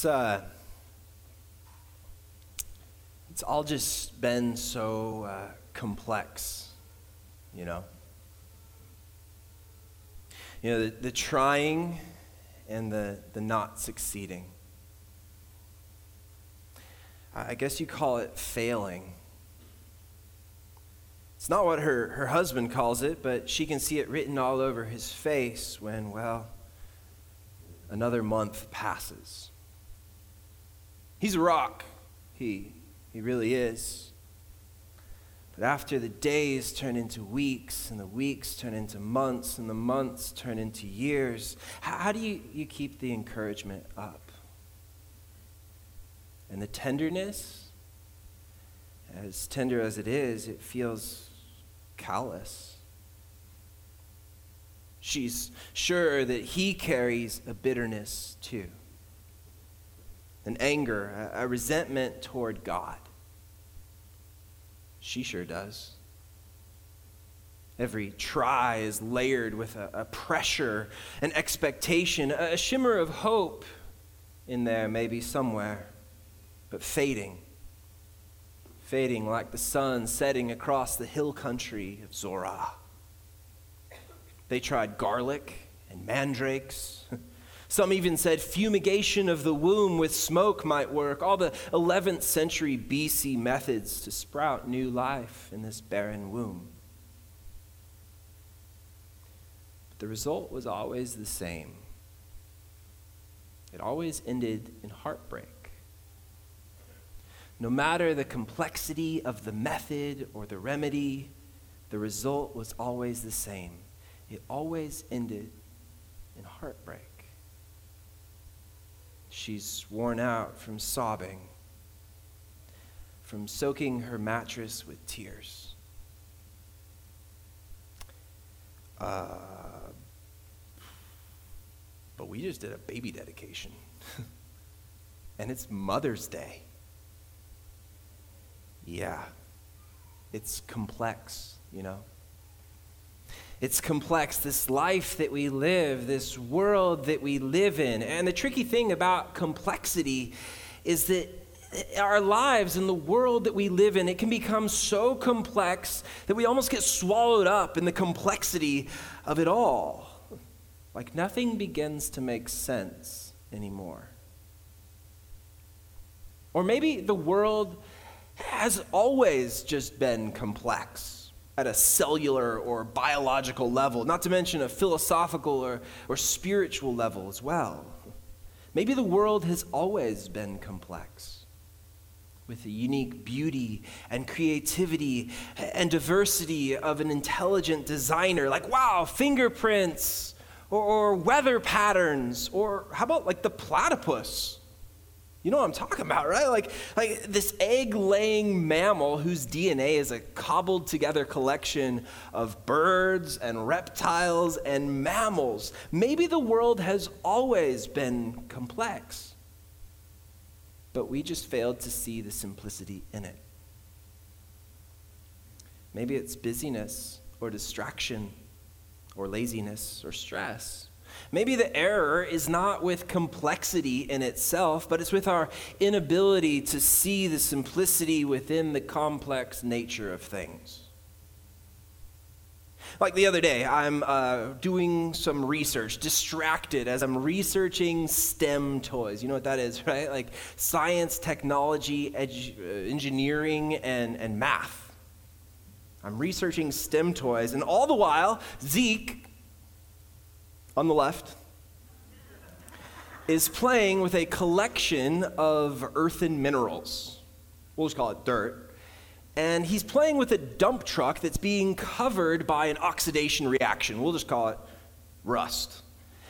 It's uh it's all just been so uh, complex, you know. You know, the, the trying and the, the not succeeding. I guess you call it failing. It's not what her, her husband calls it, but she can see it written all over his face when, well, another month passes. He's a rock. He, he really is. But after the days turn into weeks, and the weeks turn into months, and the months turn into years, how, how do you, you keep the encouragement up? And the tenderness, as tender as it is, it feels callous. She's sure that he carries a bitterness too an anger, a, a resentment toward God. She sure does. Every try is layered with a, a, pressure, an expectation, a shimmer of hope in there, maybe somewhere, but fading. Fading like the sun setting across the hill country of Zorah. They tried garlic and mandrakes. Some even said fumigation of the womb with smoke might work. All the 11th century BC methods to sprout new life in this barren womb. But the result was always the same. It always ended in heartbreak. No matter the complexity of the method or the remedy, the result was always the same. It always ended in heartbreak. She's worn out from sobbing, from soaking her mattress with tears. Uh, but we just did a baby dedication. and it's Mother's Day. Yeah, it's complex, you know? It's complex, this life that we live, this world that we live in. And the tricky thing about complexity is that our lives and the world that we live in, it can become so complex that we almost get swallowed up in the complexity of it all. Like nothing begins to make sense anymore. Or maybe the world has always just been complex at a cellular or biological level, not to mention a philosophical or, or spiritual level as well. Maybe the world has always been complex with the unique beauty and creativity and diversity of an intelligent designer. Like, wow, fingerprints or, or weather patterns, or how about like the platypus? You know what I'm talking about, right? Like, like this egg laying mammal whose DNA is a cobbled together collection of birds and reptiles and mammals. Maybe the world has always been complex, but we just failed to see the simplicity in it. Maybe it's busyness or distraction or laziness or stress Maybe the error is not with complexity in itself, but it's with our inability to see the simplicity within the complex nature of things. Like the other day, I'm uh, doing some research, distracted as I'm researching STEM toys. You know what that is, right? Like science, technology, edu- uh, engineering, and, and math. I'm researching STEM toys, and all the while, Zeke, on the left is playing with a collection of earthen minerals. We'll just call it dirt. And he's playing with a dump truck that's being covered by an oxidation reaction. We'll just call it rust.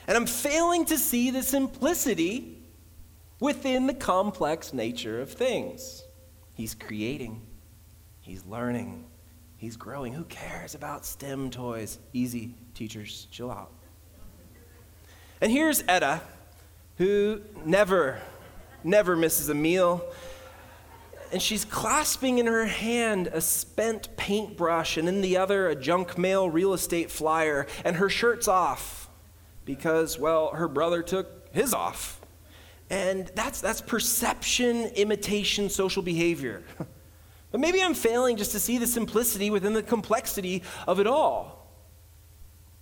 And I'm failing to see the simplicity within the complex nature of things. He's creating, he's learning, he's growing. Who cares about STEM toys? Easy, teachers, chill out. And here's Etta, who never, never misses a meal. And she's clasping in her hand a spent paintbrush, and in the other, a junk mail real estate flyer. And her shirt's off because, well, her brother took his off. And that's, that's perception, imitation, social behavior. but maybe I'm failing just to see the simplicity within the complexity of it all.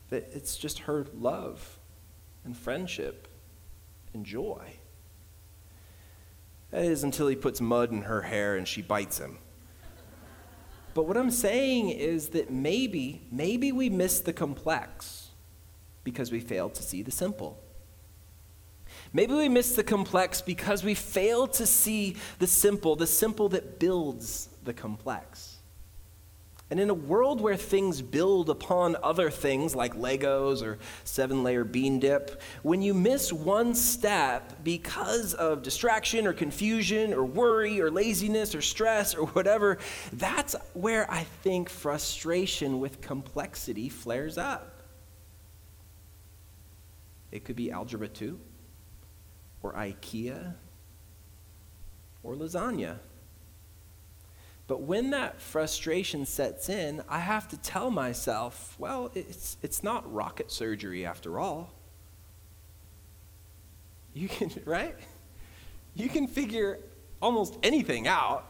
That it's just her love and friendship and joy. That is until he puts mud in her hair and she bites him. But what I'm saying is that maybe, maybe we miss the complex because we fail to see the simple. Maybe we miss the complex because we fail to see the simple, the simple that builds the complex. And in a world where things build upon other things like Legos or seven layer bean dip, when you miss one step because of distraction or confusion or worry or laziness or stress or whatever, that's where I think frustration with complexity flares up. It could be Algebra 2 or IKEA or lasagna. But when that frustration sets in, I have to tell myself, well, it's, it's not rocket surgery after all. You can, right? You can figure almost anything out.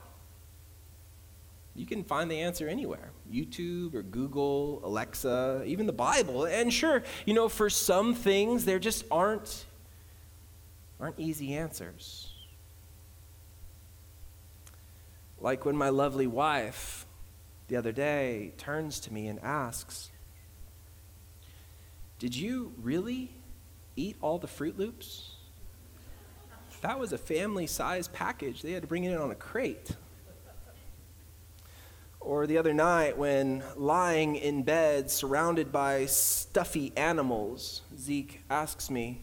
You can find the answer anywhere YouTube or Google, Alexa, even the Bible. And sure, you know, for some things, there just aren't, aren't easy answers. Like when my lovely wife the other day turns to me and asks, Did you really eat all the Froot Loops? That was a family size package. They had to bring it in on a crate. Or the other night, when lying in bed surrounded by stuffy animals, Zeke asks me,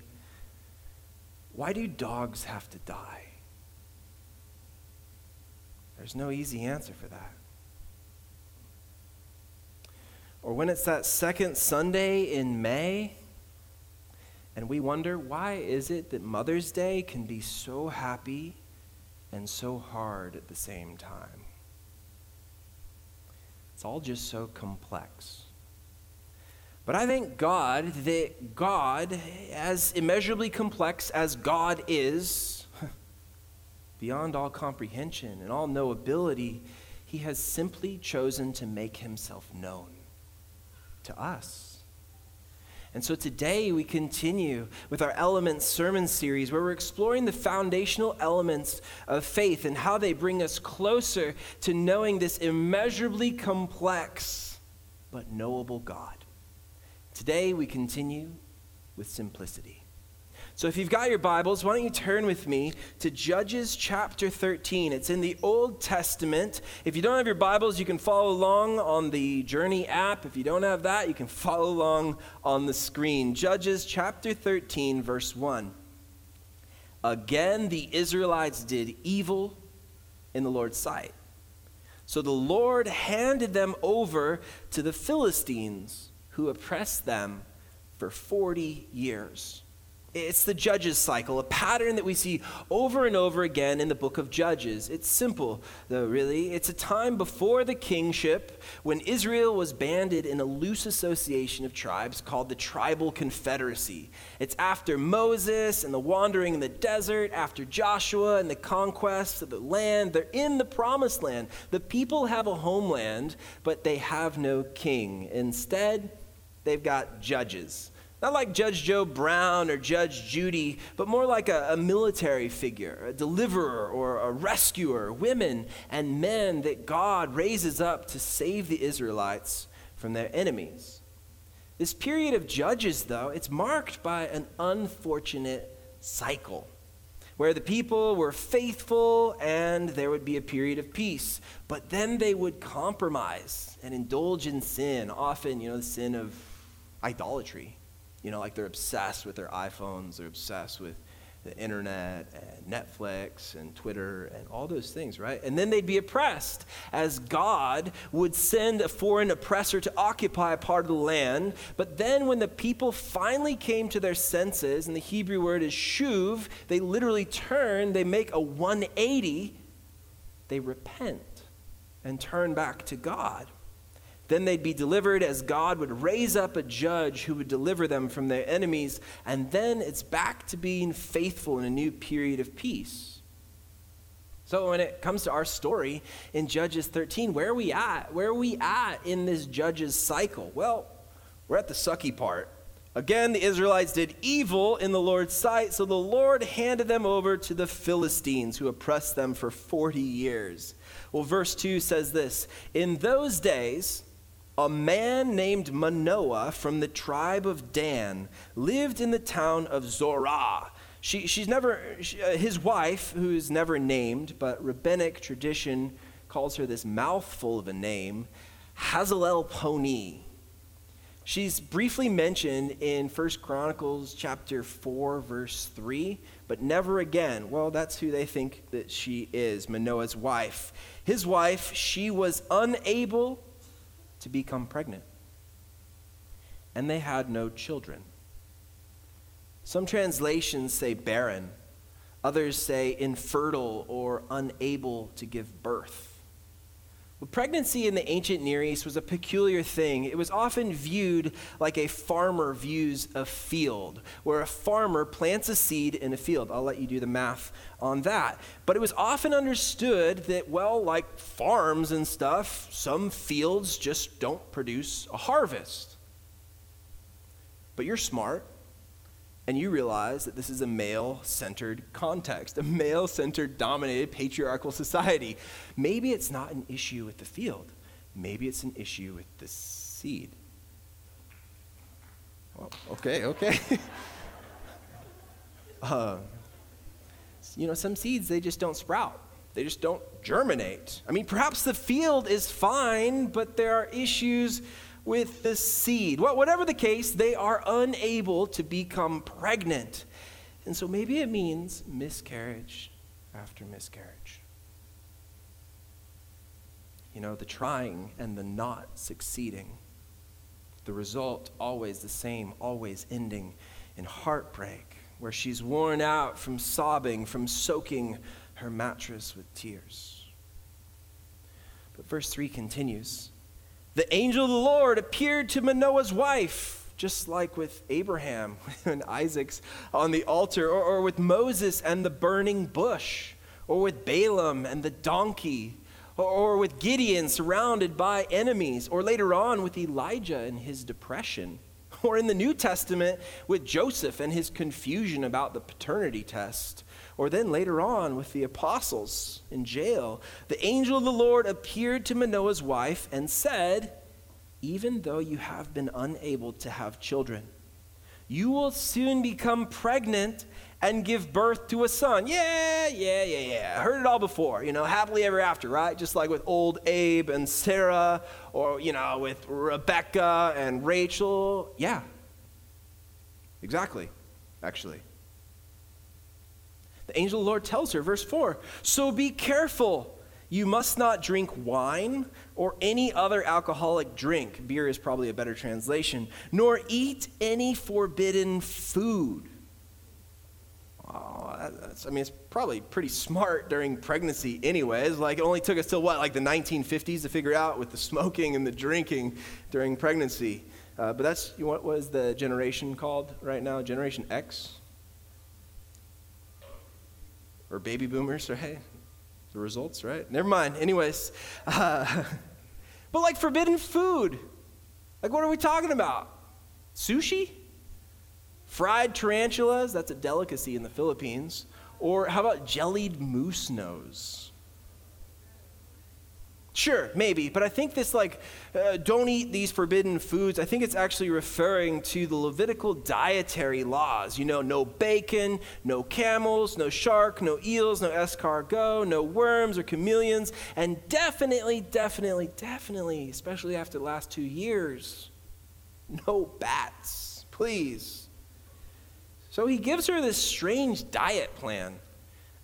Why do dogs have to die? There's no easy answer for that. Or when it's that second Sunday in May, and we wonder why is it that Mother's Day can be so happy and so hard at the same time? It's all just so complex. But I thank God that God, as immeasurably complex as God is, beyond all comprehension and all knowability, he has simply chosen to make himself known to us. And so today we continue with our Elements sermon series where we're exploring the foundational elements of faith and how they bring us closer to knowing this immeasurably complex but knowable God. Today we continue with simplicity. So if you've got your Bibles, why don't you turn with me to Judges chapter 13? It's in the Old Testament. If you don't have your Bibles, you can follow along on the Journey app. If you don't have that, you can follow along on the screen. Judges chapter 13, verse 1. Again, the Israelites did evil in the Lord's sight. So the Lord handed them over to the Philistines, who oppressed them for 40 years. It's the Judges cycle, a pattern that we see over and over again in the book of Judges. It's simple, though, really. It's a time before the kingship when Israel was banded in a loose association of tribes called the Tribal Confederacy. It's after Moses and the wandering in the desert, after Joshua and the conquest of the land. They're in the promised land. The people have a homeland, but they have no king. Instead, they've got judges. Not like Judge Joe Brown or Judge Judy, but more like a, a, military figure, a deliverer or a rescuer, women and men that God raises up to save the Israelites from their enemies. This period of Judges, though, it's marked by an unfortunate cycle where the people were faithful and there would be a period of peace. But then they would compromise and indulge in sin, often, you know, the sin of idolatry you know, like they're obsessed with their iPhones, they're obsessed with the internet and Netflix and Twitter and all those things, right? And then they'd be oppressed as God would send a foreign oppressor to occupy a part of the land. But then when the people finally came to their senses, and the Hebrew word is shuv, they literally turn, they make a 180, they repent and turn back to God. Then they'd be delivered as God would raise up a judge who would deliver them from their enemies. And then it's back to being faithful in a new period of peace. So when it comes to our story in Judges 13, where are we at? Where are we at in this Judges cycle? Well, we're at the sucky part. Again, the Israelites did evil in the Lord's sight, so the Lord handed them over to the Philistines, who oppressed them for 40 years. Well, verse 2 says this In those days, a man named Manoah from the tribe of Dan lived in the town of Zorah. She, she's never, she, uh, his wife, who's never named, but rabbinic tradition calls her this mouthful of a name, Hazelelponi. She's briefly mentioned in 1 Chronicles chapter 4 verse 3, but never again. Well, that's who they think that she is, Manoah's wife. His wife, she was unable to become pregnant. And they had no children. Some translations say barren, others say infertile or unable to give birth. Pregnancy in the ancient Near East was a peculiar thing. It was often viewed like a farmer views a field, where a farmer plants a seed in a field. I'll let you do the math on that. But it was often understood that, well, like farms and stuff, some fields just don't produce a harvest. But you're smart and you realize that this is a male centered context, a male centered, dominated, patriarchal society. Maybe it's not an issue with the field, maybe it's an issue with the seed. Well, okay, okay. uh, you know, some seeds, they just don't sprout. They just don't germinate. I mean, perhaps the field is fine, but there are issues with the seed. Whatever the case, they are unable to become pregnant. And so maybe it means miscarriage after miscarriage. You know, the trying and the not succeeding. The result always the same, always ending in heartbreak, where she's worn out from sobbing, from soaking her mattress with tears. But verse 3 continues the angel of the Lord appeared to Manoah's wife, just like with Abraham and Isaac's on the altar, or, or with Moses and the burning bush, or with Balaam and the donkey, or, or with Gideon surrounded by enemies, or later on with Elijah and his depression, or in the New Testament with Joseph and his confusion about the paternity test or then later on with the apostles in jail, the angel of the Lord appeared to Manoah's wife and said, Even though you have been unable to have children, you will soon become pregnant and give birth to a son. Yeah, yeah, yeah, yeah. I heard it all before, you know, happily ever after, right? Just like with old Abe and Sarah, or, you know, with Rebecca and Rachel. Yeah, exactly, actually. The angel of the Lord tells her, verse 4 So be careful. You must not drink wine or any other alcoholic drink. Beer is probably a better translation. Nor eat any forbidden food. Oh, I mean, it's probably pretty smart during pregnancy, anyways. Like, it only took us till what, like the 1950s to figure out with the smoking and the drinking during pregnancy. Uh, but that's what was the generation called right now? Generation X? Or baby boomers, right? The results, right? Never mind. Anyways, uh, but like forbidden food. Like, what are we talking about? Sushi? Fried tarantulas? That's a delicacy in the Philippines. Or how about jellied moose nose? Sure, maybe, but I think this, like, uh, don't eat these forbidden foods, I think it's actually referring to the Levitical dietary laws. You know, no bacon, no camels, no shark, no eels, no escargot, no worms or chameleons, and definitely, definitely, definitely, especially after the last two years, no bats, please. So he gives her this strange diet plan,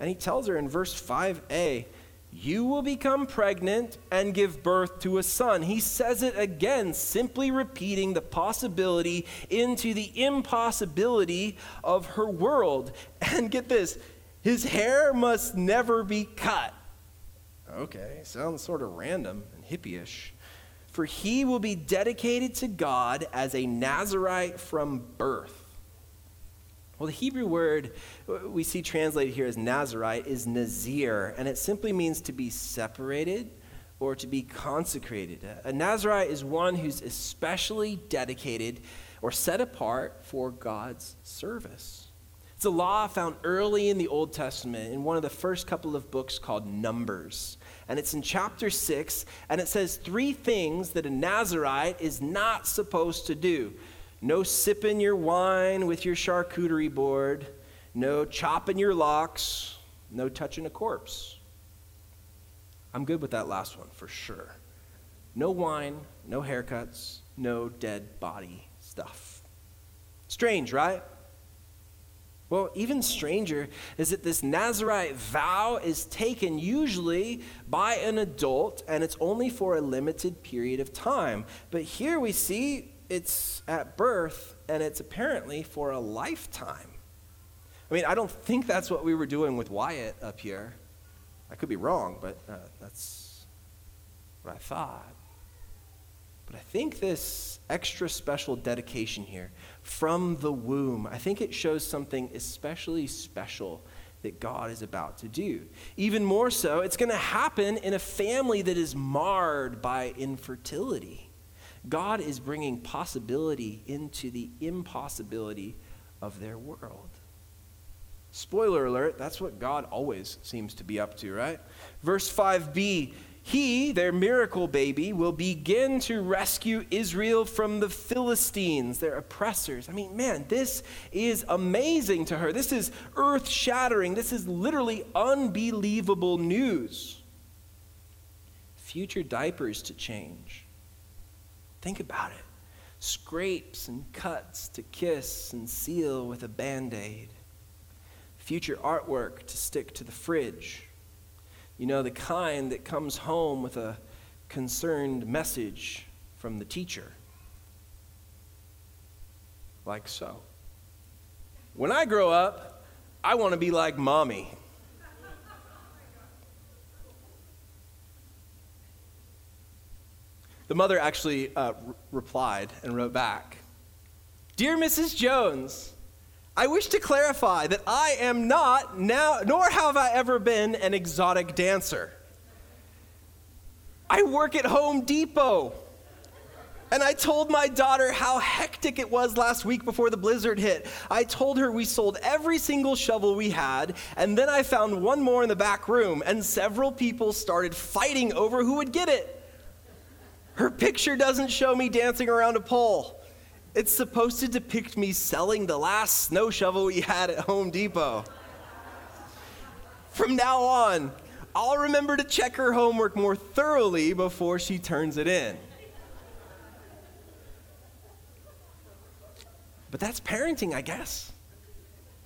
and he tells her in verse 5a, you will become pregnant and give birth to a son. He says it again, simply repeating the possibility into the impossibility of her world. And get this his hair must never be cut. Okay, sounds sort of random and hippie-ish. for he will be dedicated to God as a Nazarite from birth. Well, the Hebrew word we see translated here as Nazarite is Nazir, and it simply means to be separated or to be consecrated. A Nazarite is one who's especially dedicated or set apart for God's service. It's a law found early in the Old Testament in one of the first couple of books called Numbers and it's in chapter 6, and it says three things that a Nazarite is not supposed to do no sipping your wine with your charcuterie board, no chopping your locks, no touching a corpse. I'm good with that last one for sure. No wine, no haircuts, no dead body stuff. Strange, right? Well, even stranger is that this Nazarite vow is taken usually by an adult and it's only for a limited period of time. But here we see it's at birth and it's apparently for a lifetime. I mean, I don't think that's what we were doing with Wyatt up here. I could be wrong, but uh, that's what I thought. But I think this extra special dedication here from the womb, I think it shows something especially special that God is about to do. Even more so, it's going to happen in a family that is marred by infertility. God is bringing possibility into the impossibility of their world. Spoiler alert, that's what God always seems to be up to, right? Verse 5b he, their miracle baby, will begin to rescue Israel from the Philistines, their oppressors. I mean, man, this is amazing to her. This is earth shattering. This is literally unbelievable news. Future diapers to change. Think about it scrapes and cuts to kiss and seal with a band aid. Future artwork to stick to the fridge you know, the kind that comes home with a concerned message from the teacher. Like so. When I grow up, I want to be like mommy. The mother actually uh, replied and wrote back Dear Mrs. Jones, I wish to clarify that I am not now, nor have I ever been an exotic dancer. I work at Home Depot. And I told my daughter how hectic it was last week before the blizzard hit. I told her we sold every single shovel we had, and then I found one more in the back room, and several people started fighting over who would get it. Her picture doesn't show me dancing around a pole. It's supposed to depict me selling the last snow shovel we had at Home Depot. From now on, I'll remember to check her homework more thoroughly before she turns it in. But that's parenting, I guess.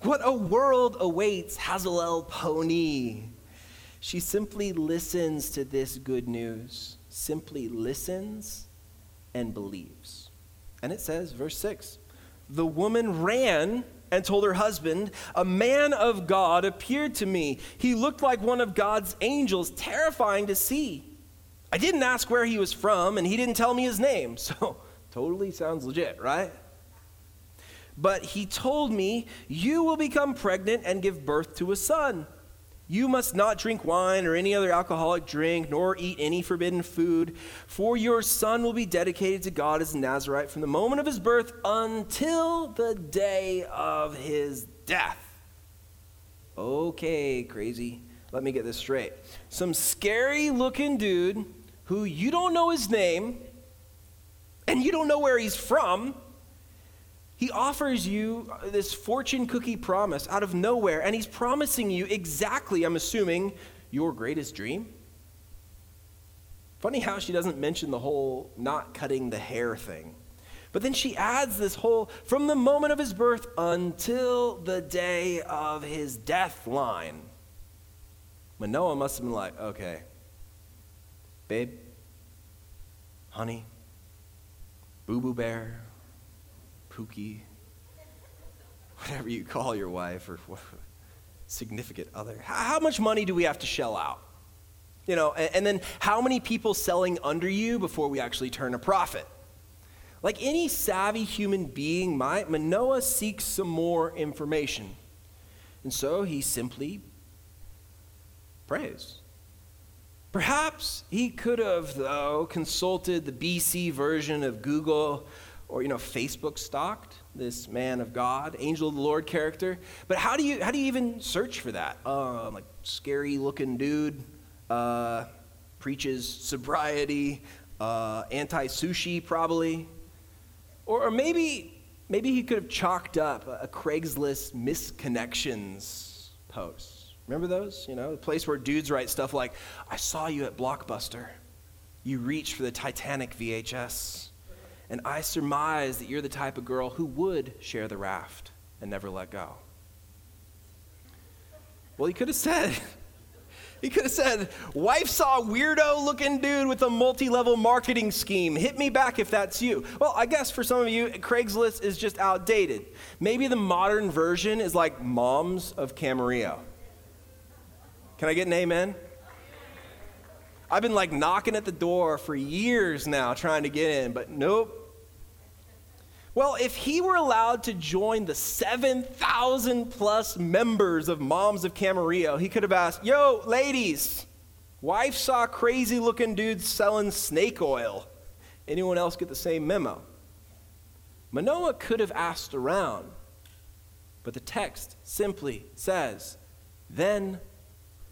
What a world awaits Hazelelponi. She simply listens to this good news, simply listens and believes. And it says, verse 6 The woman ran and told her husband, A man of God appeared to me. He looked like one of God's angels, terrifying to see. I didn't ask where he was from, and he didn't tell me his name. So, totally sounds legit, right? But he told me, You will become pregnant and give birth to a son. You must not drink wine or any other alcoholic drink, nor eat any forbidden food, for your son will be dedicated to God as a Nazarite from the moment of his birth until the day of his death. Okay, crazy. Let me get this straight. Some scary looking dude who you don't know his name and you don't know where he's from he offers you this fortune cookie promise out of nowhere, and he's promising you exactly, I'm assuming, your greatest dream. Funny how she doesn't mention the whole not cutting the hair thing. But then she adds this whole from the moment of his birth until the day of his death line. Manoah must have been like, okay, babe, honey, boo boo bear, Pookie, whatever you call your wife or significant other. How much money do we have to shell out? You know, and then how many people selling under you before we actually turn a profit? Like any savvy human being might, Manoah seeks some more information. And so he simply prays. Perhaps he could have, though, consulted the BC version of Google or, you know, Facebook stalked this man of God, angel of the Lord character. But how do you, how do you even search for that? Uh, like, scary looking dude, uh, preaches sobriety, uh, anti sushi, probably. Or, or, maybe, maybe he could have chalked up a, a Craigslist misconnections post Remember those? You know, the place where dudes write stuff like, I saw you at Blockbuster. You reached for the Titanic VHS. And I surmise that you're the type of girl who would share the raft and never let go. Well, he could have said, he could have said, Wife saw weirdo looking dude with a multi level marketing scheme. Hit me back if that's you. Well, I guess for some of you, Craigslist is just outdated. Maybe the modern version is like Moms of Camarillo. Can I get an amen? I've been like knocking at the door for years now trying to get in, but nope. Well, if he were allowed to join the 7,000 plus members of Moms of Camarillo, he could have asked, Yo, ladies, wife saw crazy looking dudes selling snake oil. Anyone else get the same memo? Manoah could have asked around, but the text simply says, Then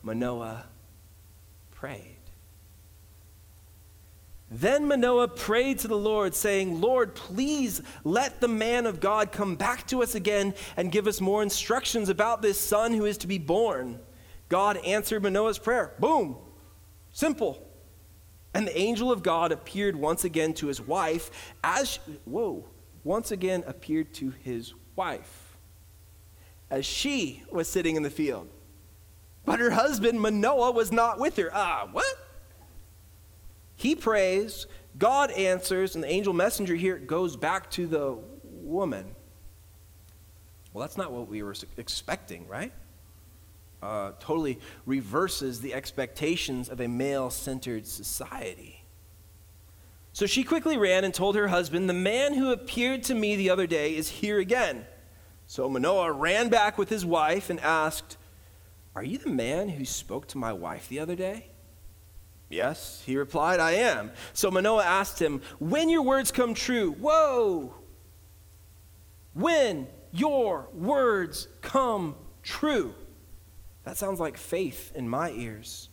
Manoah prayed. Then Manoah prayed to the Lord, saying, Lord, please let the man of God come back to us again and give us more instructions about this son who is to be born. God answered Manoah's prayer. Boom. Simple. And the angel of God appeared once again to his wife as, she, whoa, once again appeared to his wife as she was sitting in the field. But her husband, Manoah, was not with her. Ah, what? He prays, God answers, and the angel messenger here goes back to the woman. Well, that's not what we were expecting, right? Uh, totally reverses the expectations of a male centered society. So she quickly ran and told her husband, The man who appeared to me the other day is here again. So Manoah ran back with his wife and asked, are you the man who spoke to my wife the other day? Yes, he replied, I am. So Manoah asked him, When your words come true, whoa, when your words come true. That sounds like faith in my ears.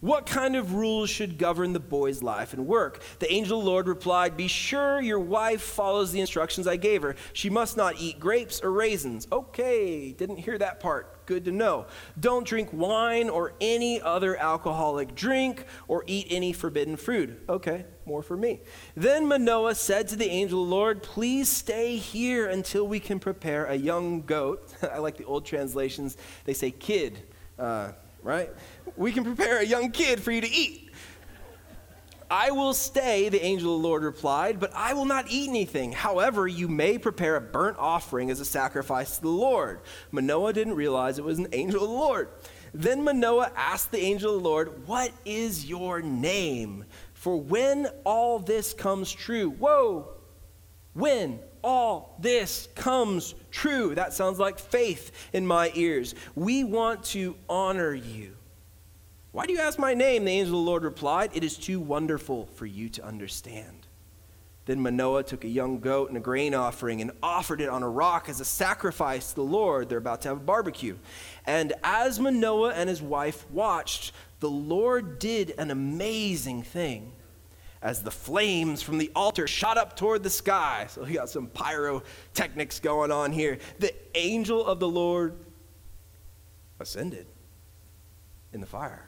What kind of rules should govern the boy's life and work? The angel Lord replied, Be sure your wife follows the instructions I gave her. She must not eat grapes or raisins. Okay, didn't hear that part. Good to know. Don't drink wine or any other alcoholic drink or eat any forbidden fruit. Okay, more for me. Then Manoah said to the angel Lord, Please stay here until we can prepare a young goat. I like the old translations, they say kid. Uh, right? We can prepare a young kid for you to eat. I will stay, the angel of the Lord replied, but I will not eat anything. However, you may prepare a burnt offering as a sacrifice to the Lord. Manoah didn't realize it was an angel of the Lord. Then Manoah asked the angel of the Lord, What is your name? For when all this comes true, whoa, when all this comes true. That sounds like faith in my ears. We want to honor you. Why do you ask my name? The angel of the Lord replied, It is too wonderful for you to understand. Then Manoah took a young goat and a grain offering and offered it on a rock as a sacrifice to the Lord. They're about to have a barbecue. And as Manoah and his wife watched, the Lord did an amazing thing as the flames from the altar shot up toward the sky. So we got some pyrotechnics going on here. The angel of the Lord ascended in the fire.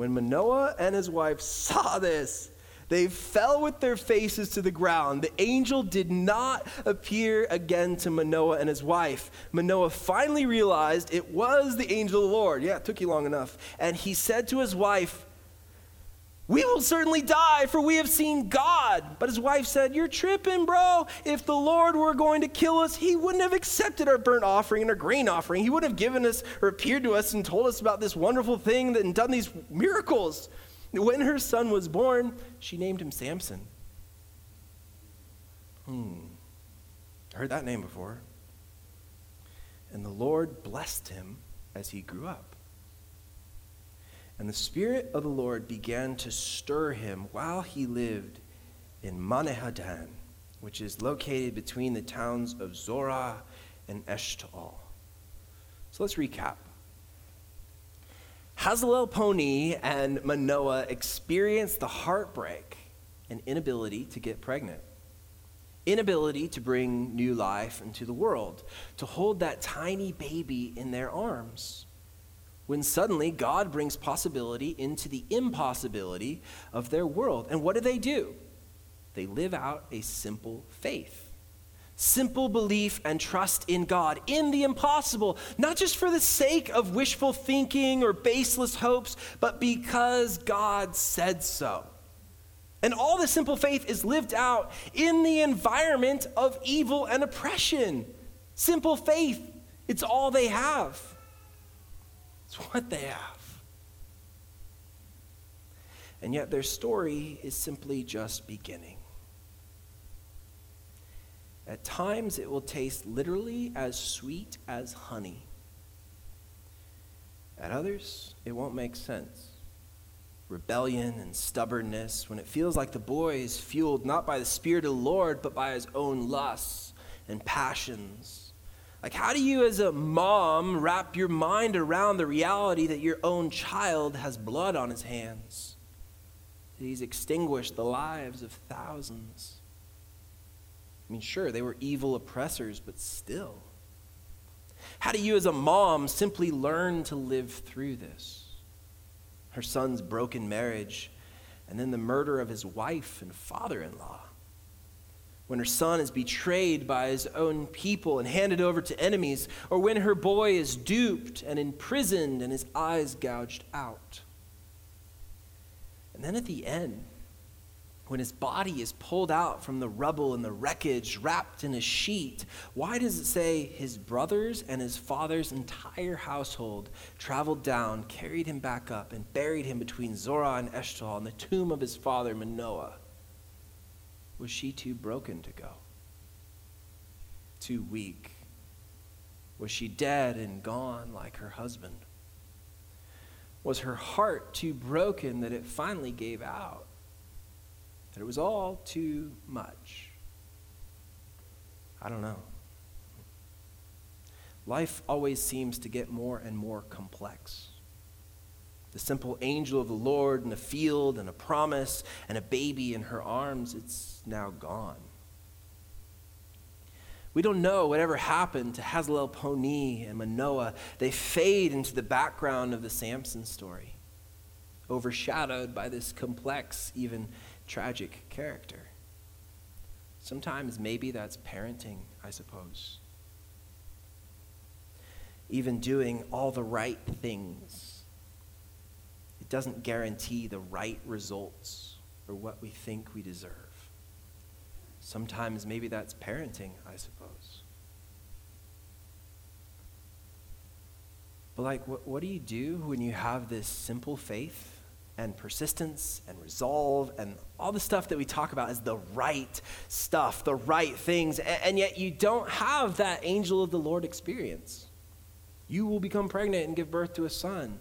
When Manoah and his wife saw this, they fell with their faces to the ground. The angel did not appear again to Manoah and his wife. Manoah finally realized it was the angel of the Lord. Yeah, it took you long enough. And he said to his wife, We will certainly die, for we have seen God. But his wife said, You're tripping, bro. If the Lord were going to kill us, he wouldn't have accepted our burnt offering and our grain offering. He wouldn't have given us or appeared to us and told us about this wonderful thing and done these miracles. When her son was born, she named him Samson. Hmm. I Heard that name before. And the Lord blessed him as he grew up. And the Spirit of the Lord began to stir him while he lived in Mahaneh Dan, which is located between the towns of Zorah and Eshtaol. So let's recap. Hazelelponi and Manoah experienced the heartbreak and inability to get pregnant, inability to bring new life into the world, to hold that tiny baby in their arms when suddenly God brings possibility into the impossibility of their world. And what do they do? They live out a simple faith. Simple belief and trust in God, in the impossible, not just for the sake of wishful thinking or baseless hopes, but because God said so. And all the simple faith is lived out in the environment of evil and oppression. Simple faith, it's all they have. It's what they have. And yet their story is simply just beginning. At times it will taste literally as sweet as honey. At others, it won't make sense. Rebellion and stubbornness, when it feels like the boy is fueled not by the Spirit of the Lord, but by his own lusts and passions like, how do you, as a mom, wrap your mind around the reality that your own child has blood on his hands? That he's extinguished the lives of thousands? I mean, sure, they were evil oppressors, but still. How do you, as a mom, simply learn to live through this? Her son's broken marriage, and then the murder of his wife and father in law when her son is betrayed by his own people and handed over to enemies, or when her boy is duped and imprisoned and his eyes gouged out. And then at the end, when his body is pulled out from the rubble and the wreckage, wrapped in a sheet, why does it say his brothers and his father's entire household traveled down, carried him back up, and buried him between Zorah and Eshtaol in the tomb of his father Manoah? Was she too broken to go? Too weak? Was she dead and gone like her husband? Was her heart too broken that it finally gave out? That it was all too much? I don't know. Life always seems to get more and more complex the simple angel of the Lord in a field and a promise and a baby in her arms, it's now gone. We don't know whatever happened to Hazelelponi and Manoah. They fade into the background of the Samson story, overshadowed by this complex, even tragic character. Sometimes maybe that's parenting, I suppose. Even doing all the right things doesn't guarantee the right results or what we think we deserve. Sometimes maybe that's parenting, I suppose. But, like, what, what do you do when you have this simple faith and persistence and resolve and all the stuff that we talk about as the right stuff, the right things, and, and yet you don't have that angel of the Lord experience? You will become pregnant and give birth to a son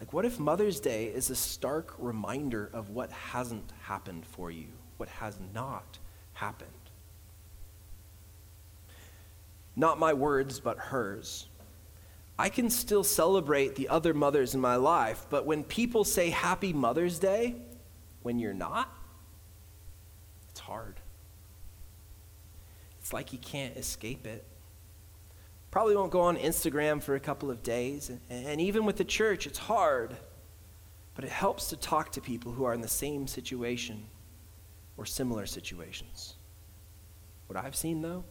like, what if Mother's Day is a stark reminder of what hasn't happened for you, what has not happened? Not my words, but hers. I can still celebrate the other mothers in my life, but when people say Happy Mother's Day, when you're not, it's hard. It's like you can't escape it. Probably won't go on Instagram for a couple of days. And even with the church, it's hard. But it helps to talk to people who are in the same situation or similar situations. What I've seen, though,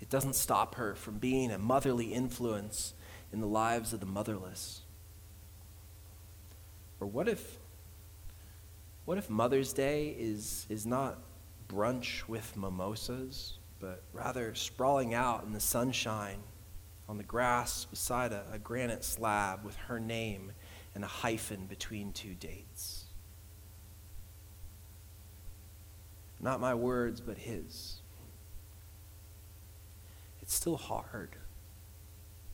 it doesn't stop her from being a motherly influence in the lives of the motherless. Or what if what if Mother's Day is, is not brunch with mimosas, but rather sprawling out in the sunshine on the grass beside a, a granite slab with her name and a hyphen between two dates? Not my words, but his. It's still hard,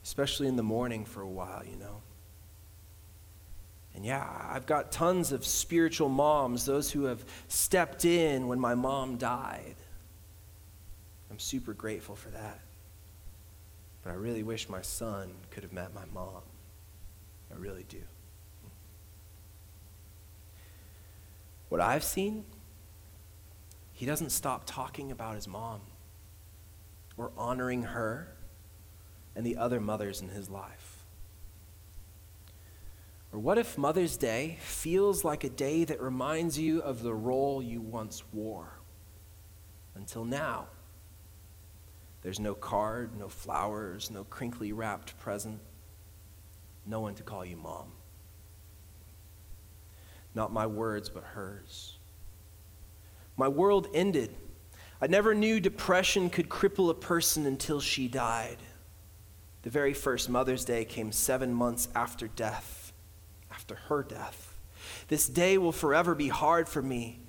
especially in the morning for a while, you know. And yeah, I've got tons of spiritual moms, those who have stepped in when my mom died. I'm super grateful for that. But I really wish my son could have met my mom. I really do. What I've seen, he doesn't stop talking about his mom or honoring her and the other mothers in his life. Or what if Mother's Day feels like a day that reminds you of the role you once wore? Until now. There's no card, no flowers, no crinkly wrapped present, no one to call you mom. Not my words, but hers. My world ended. I never knew depression could cripple a person until she died. The very first Mother's Day came seven months after death after her death. This day will forever be hard for me.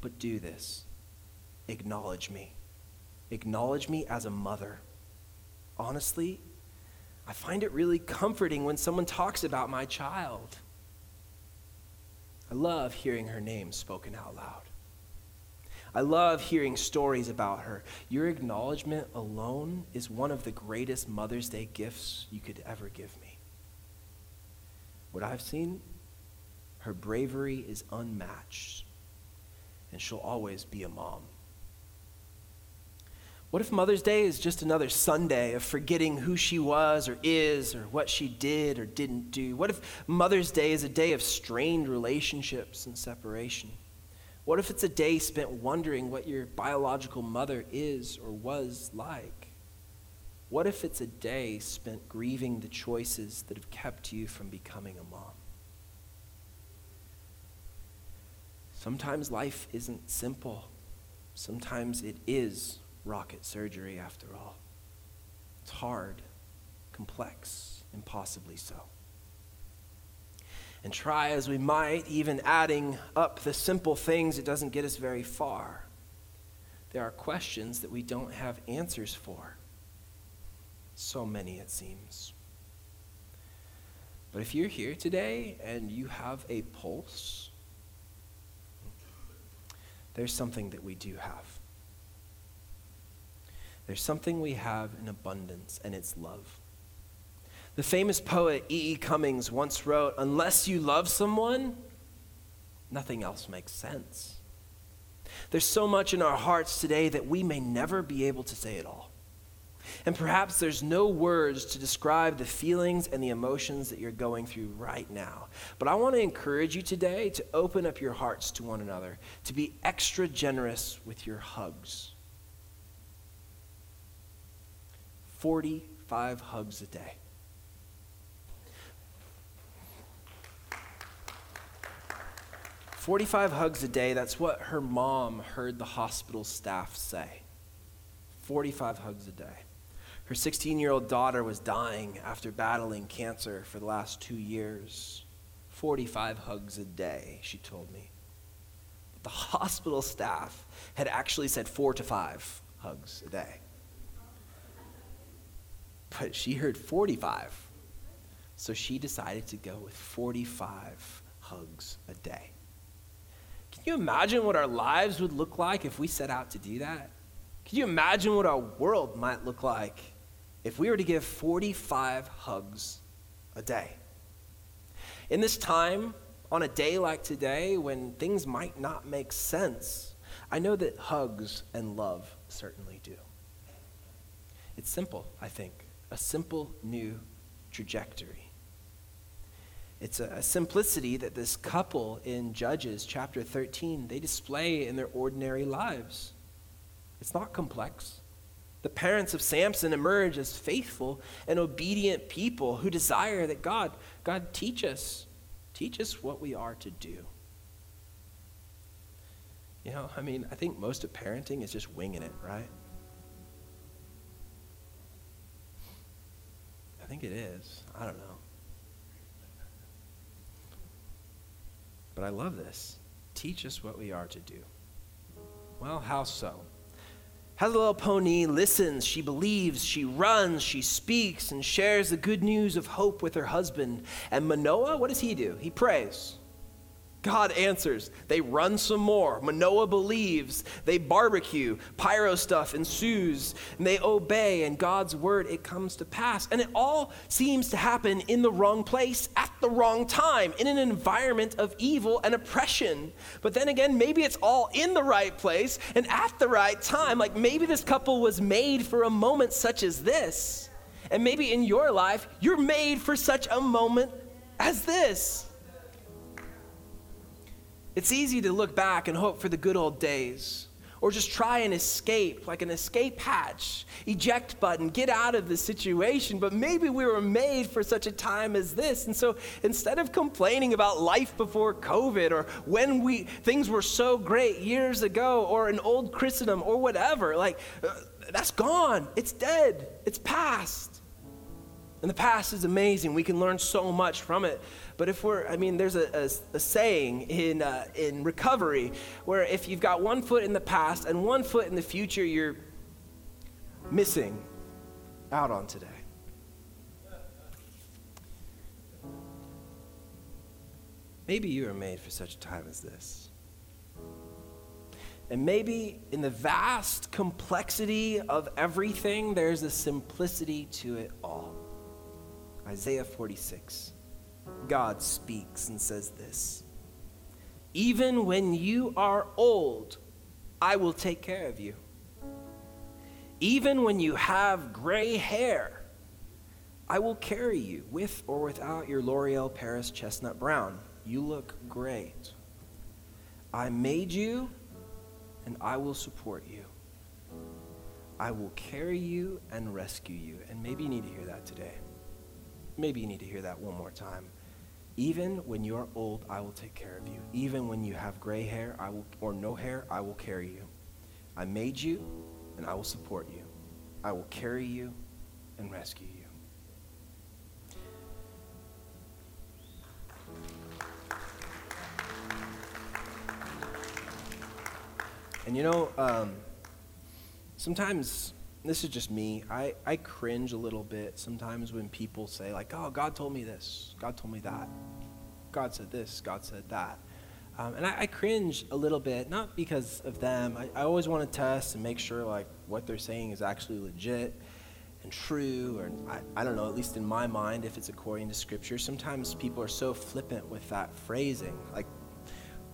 But do this acknowledge me. Acknowledge me as a mother. Honestly, I find it really comforting when someone talks about my child. I love hearing her name spoken out loud. I love hearing stories about her. Your acknowledgement alone is one of the greatest Mother's Day gifts you could ever give me. What I've seen, her bravery is unmatched, and she'll always be a mom. What if Mother's Day is just another Sunday of forgetting who she was or is or what she did or didn't do? What if Mother's Day is a day of strained relationships and separation? What if it's a day spent wondering what your biological mother is or was like? What if it's a day spent grieving the choices that have kept you from becoming a mom? Sometimes life isn't simple. Sometimes it is rocket surgery, after all. It's hard, complex, impossibly so. And try as we might, even adding up the simple things, it doesn't get us very far. There are questions that we don't have answers for. So many, it seems. But if you're here today and you have a pulse, there's something that we do have. There's something we have in abundance, and it's love. The famous poet E.E. E. Cummings once wrote Unless you love someone, nothing else makes sense. There's so much in our hearts today that we may never be able to say it all. And perhaps there's no words to describe the feelings and the emotions that you're going through right now. But I want to encourage you today to open up your hearts to one another, to be extra generous with your hugs. 45 hugs a day. Forty-five hugs a day, that's what her mom heard the hospital staff say. 45 hugs a day. Her 16 year old daughter was dying after battling cancer for the last two years. 45 hugs a day, she told me. The hospital staff had actually said four to five hugs a day. But she heard 45. So she decided to go with 45 hugs a day. Can you imagine what our lives would look like if we set out to do that? Can you imagine what our world might look like if we were to give 45 hugs a day. In this time, on a day like today, when things might not make sense, I know that hugs and love certainly do. It's simple, I think, a simple new trajectory. It's a, a, simplicity that this couple in Judges chapter 13, they display in their ordinary lives. It's not complex. The parents of Samson emerge as faithful and obedient people who desire that God, God teach us. Teach us what we are to do. You know, I mean, I think most of parenting is just winging it, right? I think it is. I don't know. But I love this. Teach us what we are to do. Well, how so? Hazelelponi listens, she believes, she runs, she speaks, and shares the good news of hope with her husband. And Manoah, what does he do? He prays. God answers. They run some more. Manoah believes. They barbecue. Pyro stuff ensues. And they obey. And God's word, it comes to pass. And it all seems to happen in the wrong place at the wrong time, in an environment of evil and oppression. But then again, maybe it's all in the right place and at the right time. Like maybe this couple was made for a moment such as this. And maybe in your life, you're made for such a moment as this. It's easy to look back and hope for the good old days, or just try and escape, like an escape hatch, eject button, get out of the situation. But maybe we were made for such a time as this. And so instead of complaining about life before COVID or when we things were so great years ago or an old Christendom or whatever, like uh, that's gone. It's dead. It's past. And the past is amazing. We can learn so much from it. But if we're, I mean, there's a, a, a saying in, uh, in recovery where if you've got one foot in the past and one foot in the future, you're missing out on today. Maybe you are made for such a time as this. And maybe in the vast complexity of everything, there's a simplicity to it all. Isaiah 46. God speaks and says this Even when you are old, I will take care of you. Even when you have gray hair, I will carry you with or without your L'Oreal Paris chestnut brown. You look great. I made you and I will support you. I will carry you and rescue you. And maybe you need to hear that today. Maybe you need to hear that one more time. Even when you are old, I will take care of you. Even when you have gray hair I will, or no hair, I will carry you. I made you, and I will support you. I will carry you and rescue you. And you know, um, sometimes this is just me. I, I cringe a little bit sometimes when people say, like, oh, God told me this, God told me that, God said this, God said that. Um, and I, I, cringe a little bit, not because of them. I, I always want to test and make sure, like, what they're saying is actually legit and true, or I, I don't know, at least in my mind, if it's according to Scripture. Sometimes people are so flippant with that phrasing. Like,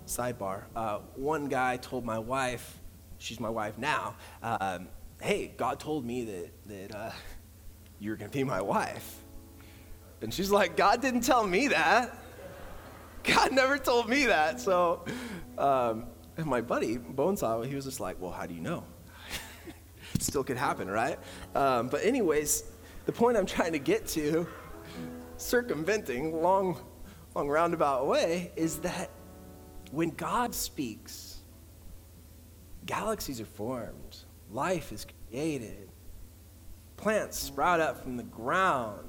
sidebar, uh, one guy told my wife, she's my wife now, um, hey, God told me that, that uh, you were going to be my wife. And she's like, God didn't tell me that. God never told me that. So um, my buddy, Bonesaw, he was just like, well, how do you know? it still could happen, right? Um, but anyways, the point I'm trying to get to, circumventing long, long roundabout way, is that when God speaks, galaxies are formed Life is created. Plants sprout up from the ground.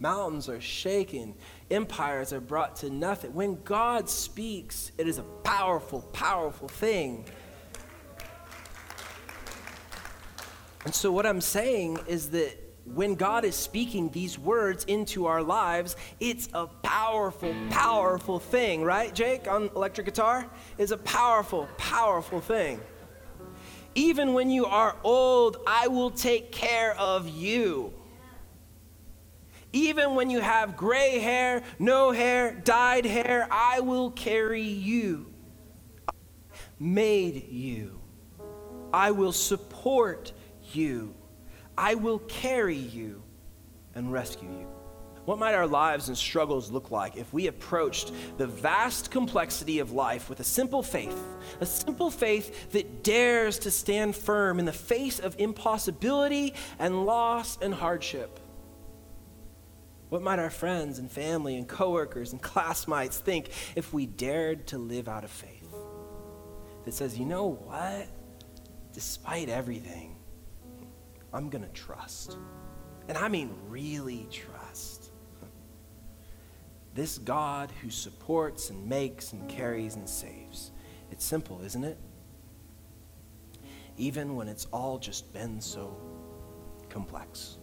Mountains are shaken. Empires are brought to nothing. When God speaks, it is a powerful, powerful thing. And so, what I'm saying is that when God is speaking these words into our lives, it's a powerful, powerful thing, right, Jake, on electric guitar? It's a powerful, powerful thing. Even when you are old, I will take care of you. Even when you have gray hair, no hair, dyed hair, I will carry you. Made you. I will support you. I will carry you and rescue you. What might our lives and struggles look like if we approached the vast complexity of life with a simple faith, a simple faith that dares to stand firm in the face of impossibility and loss and hardship? What might our friends and family and coworkers and classmates think if we dared to live out of faith that says, you know what? Despite everything, I'm going to trust. And I mean really trust. This God who supports and makes and carries and saves. It's simple, isn't it? Even when it's all just been so complex.